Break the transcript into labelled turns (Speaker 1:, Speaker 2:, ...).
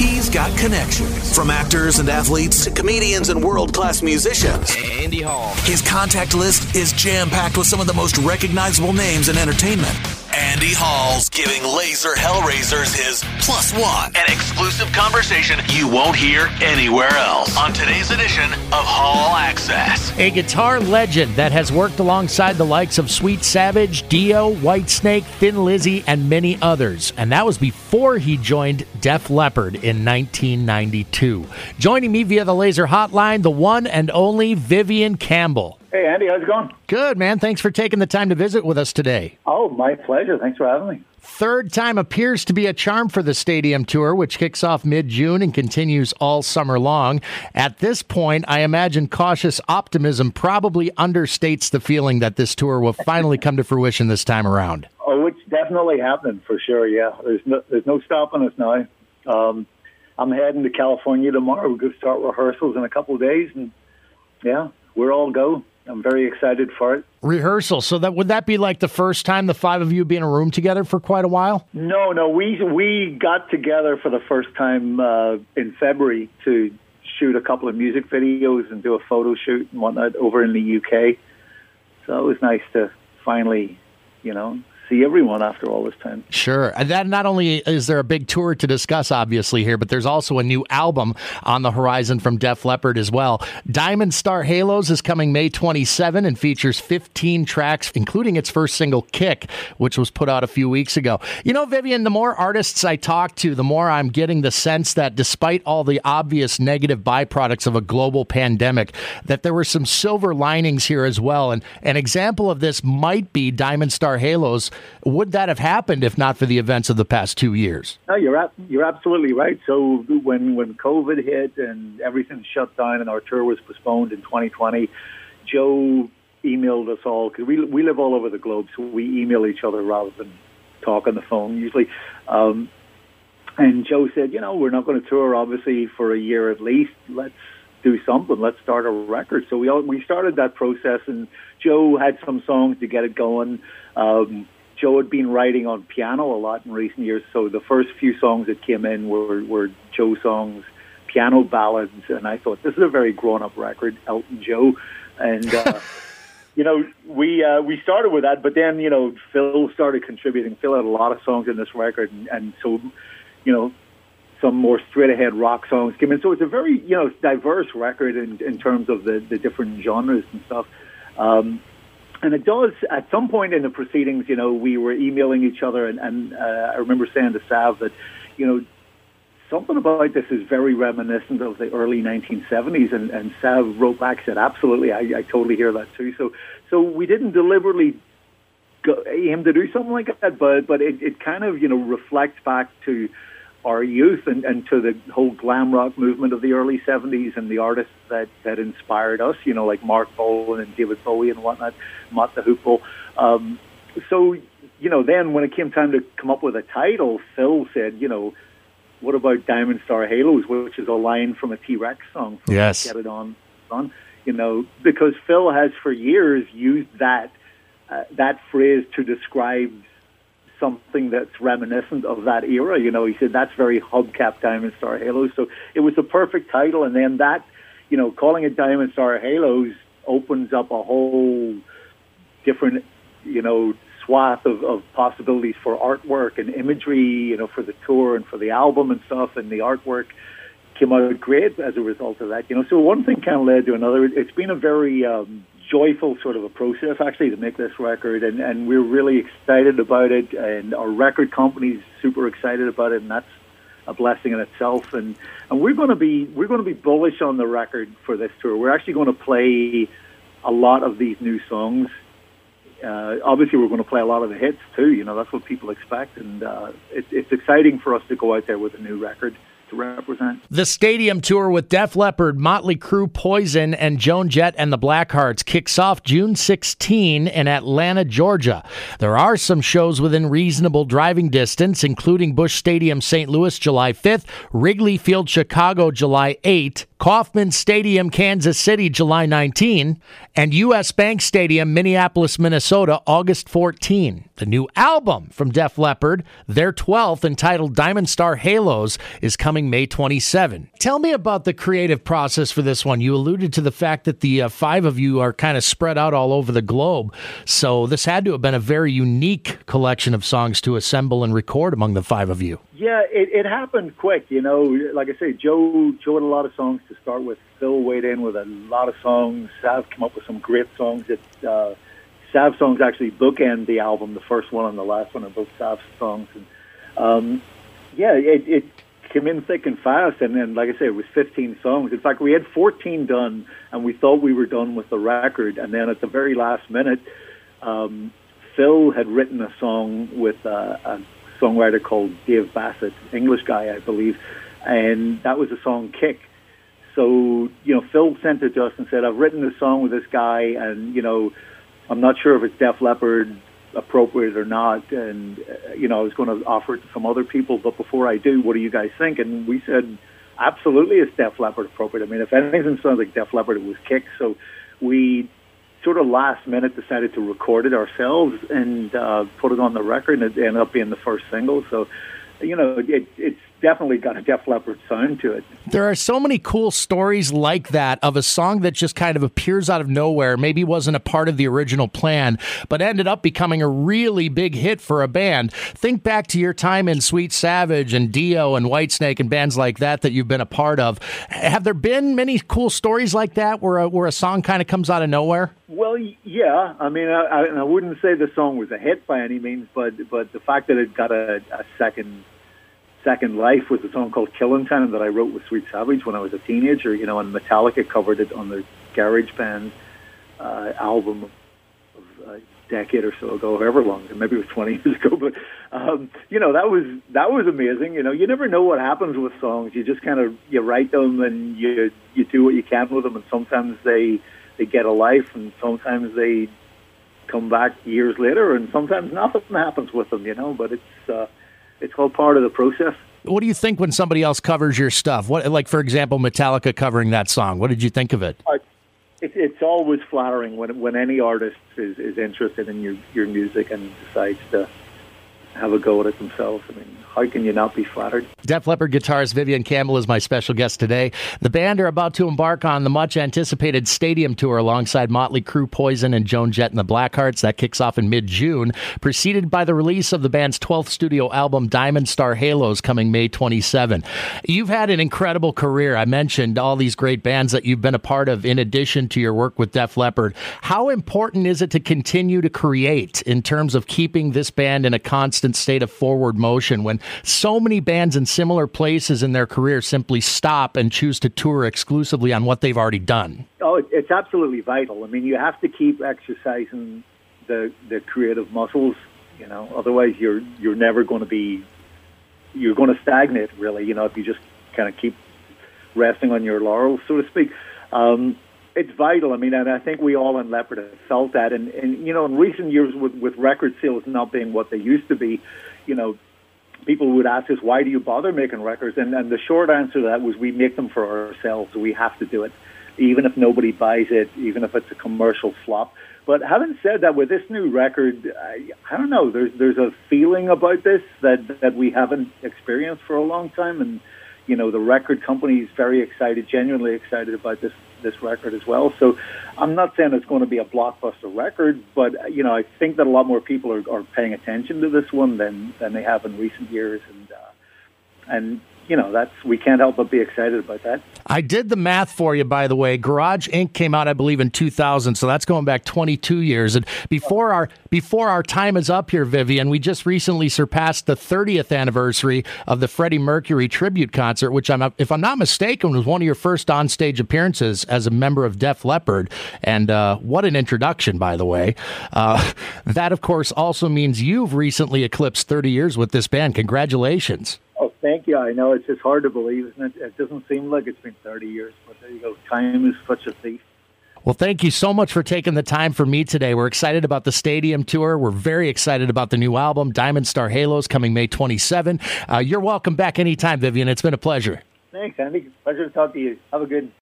Speaker 1: He's got connections. From actors and athletes to comedians and world class musicians.
Speaker 2: Andy Hall.
Speaker 1: His contact list is jam packed with some of the most recognizable names in entertainment. Andy Hall's giving Laser Hellraisers his plus one, an exclusive conversation you won't hear anywhere else on today's edition of Hall Access.
Speaker 3: A guitar legend that has worked alongside the likes of Sweet Savage, Dio, Whitesnake, Thin Lizzy, and many others. And that was before he joined Def Leppard in 1992. Joining me via the Laser Hotline, the one and only Vivian Campbell.
Speaker 4: Hey, Andy, how's it going?
Speaker 3: Good, man. Thanks for taking the time to visit with us today.
Speaker 4: Oh, my pleasure. Thanks for having me.
Speaker 3: Third time appears to be a charm for the stadium tour, which kicks off mid June and continues all summer long. At this point, I imagine cautious optimism probably understates the feeling that this tour will finally come to fruition this time around.
Speaker 4: Oh, it's definitely happening for sure. Yeah, there's no there's no stopping us now. Um, I'm heading to California tomorrow. We're going to start rehearsals in a couple of days, and yeah, we're all go. I'm very excited for it.
Speaker 3: Rehearsal. So that would that be like the first time the five of you be in a room together for quite a while?
Speaker 4: No, no, we we got together for the first time uh, in February to shoot a couple of music videos and do a photo shoot and whatnot over in the UK. So it was nice to finally, you know, see everyone after all this time.
Speaker 3: Sure. And that not only is there a big tour to discuss, obviously, here, but there's also a new album on the horizon from Def Leppard as well. Diamond Star Halos is coming May 27 and features 15 tracks, including its first single, Kick, which was put out a few weeks ago. You know, Vivian, the more artists I talk to, the more I'm getting the sense that despite all the obvious negative byproducts of a global pandemic, that there were some silver linings here as well. And an example of this might be Diamond Star Halos would that have happened if not for the events of the past two years?
Speaker 4: No, you're you're absolutely right. So when when COVID hit and everything shut down and our tour was postponed in 2020, Joe emailed us all because we we live all over the globe, so we email each other rather than talk on the phone usually. Um, and Joe said, you know, we're not going to tour obviously for a year at least. Let's do something. Let's start a record. So we all, we started that process, and Joe had some songs to get it going. Um, Joe had been writing on piano a lot in recent years, so the first few songs that came in were, were Joe songs, piano ballads, and I thought this is a very grown-up record, Elton Joe, and uh, you know we uh, we started with that, but then you know Phil started contributing. Phil had a lot of songs in this record, and, and so you know some more straight-ahead rock songs came in. So it's a very you know diverse record in, in terms of the the different genres and stuff. Um, and it does, at some point in the proceedings, you know, we were emailing each other, and, and uh, I remember saying to Sav that, you know, something about this is very reminiscent of the early 1970s. And, and Sav wrote back, said, absolutely, I, I totally hear that too. So, so we didn't deliberately go, aim to do something like that, but, but it, it kind of, you know, reflects back to, our youth and, and to the whole glam rock movement of the early 70s and the artists that, that inspired us, you know, like Marc Bolan and David Bowie and whatnot, Mott the Hoople. Um, so, you know, then when it came time to come up with a title, Phil said, you know, what about Diamond Star Halos, which is a line from a T Rex song? From
Speaker 3: yes.
Speaker 4: Get It On, on. You know, because Phil has for years used that uh, that phrase to describe something that's reminiscent of that era. You know, he said that's very hubcap Diamond Star Halos. So it was the perfect title, and then that, you know, calling it Diamond Star Halos opens up a whole different, you know, swath of, of possibilities for artwork and imagery. You know, for the tour and for the album and stuff, and the artwork came out great as a result of that. You know, so one thing kind of led to another. It's been a very um, joyful sort of a process actually to make this record, and, and we're really excited about it, and our record company's super excited about it, and that's a blessing in itself. And and we're going to be we're going to be bullish on the record for this tour. We're actually going to play a lot of these new songs. Uh, obviously, we're going to play a lot of the hits too. You know, that's what people expect, and uh, it, it's exciting for us to go out there with a new record to represent.
Speaker 3: The stadium tour with Def Leppard, Motley Crue, Poison, and Joan Jett and the Blackhearts kicks off June 16 in Atlanta, Georgia. There are some shows within reasonable driving distance, including Busch Stadium, St. Louis, July 5th, Wrigley Field, Chicago, July 8th, Kauffman Stadium, Kansas City, July 19, and US Bank Stadium, Minneapolis, Minnesota, August 14. The new album from Def Leppard, their 12th, entitled Diamond Star Halos, is coming May 27. Tell me about the creative process for this one. You alluded to the fact that the uh, five of you are kind of spread out all over the globe, so this had to have been a very unique collection of songs to assemble and record among the five of you.
Speaker 4: Yeah, it, it happened quick. You know, like I say, Joe Joe had a lot of songs to start with. Phil weighed in with a lot of songs. Sav came up with some great songs. That uh, Sav songs actually bookend the album. The first one and the last one are both Sav songs. And um, yeah, it, it came in thick and fast. And then, like I say, it was 15 songs. In fact, we had 14 done, and we thought we were done with the record. And then at the very last minute, um, Phil had written a song with uh, a songwriter called Dave Bassett, English guy, I believe, and that was the song Kick. So, you know, Phil sent it to us and said, I've written this song with this guy, and, you know, I'm not sure if it's Def Leppard appropriate or not. And, uh, you know, I was going to offer it to some other people, but before I do, what do you guys think? And we said, absolutely, it's Def Leppard appropriate. I mean, if anything sounds like Def Leppard, it was Kick. So we sort of last minute decided to record it ourselves and uh, put it on the record, and it ended up being the first single. So, you know, it, it's definitely got a Def Leppard sound to it.
Speaker 3: There are so many cool stories like that of a song that just kind of appears out of nowhere, maybe wasn't a part of the original plan, but ended up becoming a really big hit for a band. Think back to your time in Sweet Savage and Dio and Whitesnake and bands like that that you've been a part of. Have there been many cool stories like that where a, where a song kind of comes out of nowhere?
Speaker 4: Well, yeah. I mean, I, I wouldn't say the song was a hit by any means, but but the fact that it got a, a second Second Life was a song called Killing Time that I wrote with Sweet Savage when I was a teenager, you know, and Metallica covered it on the Garage Band uh, album of, a decade or so ago, however long, maybe it was 20 years ago, but, um, you know, that was, that was amazing. You know, you never know what happens with songs. You just kind of, you write them and you, you do what you can with them, and sometimes they, they get a life, and sometimes they come back years later, and sometimes nothing happens with them, you know, but it's, uh, it's all part of the process.
Speaker 3: What do you think when somebody else covers your stuff? What, like for example, Metallica covering that song? What did you think of it?
Speaker 4: Uh, it it's always flattering when when any artist is, is interested in your your music and decides to have a go at it themselves. I mean, how can you not be flattered?
Speaker 3: Def Leppard guitarist Vivian Campbell is my special guest today. The band are about to embark on the much anticipated stadium tour alongside Motley Crue, Poison, and Joan Jett and the Blackhearts. That kicks off in mid June, preceded by the release of the band's 12th studio album, Diamond Star Halos, coming May 27. You've had an incredible career. I mentioned all these great bands that you've been a part of in addition to your work with Def Leppard. How important is it to continue to create in terms of keeping this band in a constant state of forward motion when so many bands in similar places in their career simply stop and choose to tour exclusively on what they've already done.
Speaker 4: Oh, it's absolutely vital. I mean, you have to keep exercising the the creative muscles. You know, otherwise you're you're never going to be you're going to stagnate. Really, you know, if you just kind of keep resting on your laurels, so to speak. Um, it's vital. I mean, and I think we all in Leppard have felt that. And, and you know, in recent years, with with record sales not being what they used to be, you know, people would ask us, why do you bother making records? And, and the short answer to that was we make them for ourselves. We have to do it, even if nobody buys it, even if it's a commercial flop. But having said that, with this new record, I, I don't know. There's there's a feeling about this that that we haven't experienced for a long time, and you know the record company is very excited, genuinely excited about this this record as well. So I'm not saying it's going to be a blockbuster record, but you know I think that a lot more people are, are paying attention to this one than than they have in recent years, and uh, and you know, that's we can't help but be excited about that.
Speaker 3: I did the math for you, by the way. Garage Inc. came out, I believe, in 2000, so that's going back 22 years. And before our before our time is up here, Vivian, we just recently surpassed the 30th anniversary of the Freddie Mercury tribute concert, which I'm, if I'm not mistaken, was one of your first onstage appearances as a member of Def Leppard. And uh, what an introduction, by the way. Uh, that, of course, also means you've recently eclipsed 30 years with this band. Congratulations.
Speaker 4: Thank you. I know it's just hard to believe, isn't it? It doesn't seem like it's been 30 years, but there you go. Time is such a thief.
Speaker 3: Well, thank you so much for taking the time for me today. We're excited about the stadium tour. We're very excited about the new album, Diamond Star Halos, coming May 27. Uh, you're welcome back anytime, Vivian. It's been a pleasure.
Speaker 4: Thanks, Andy. Pleasure to talk to you. Have a good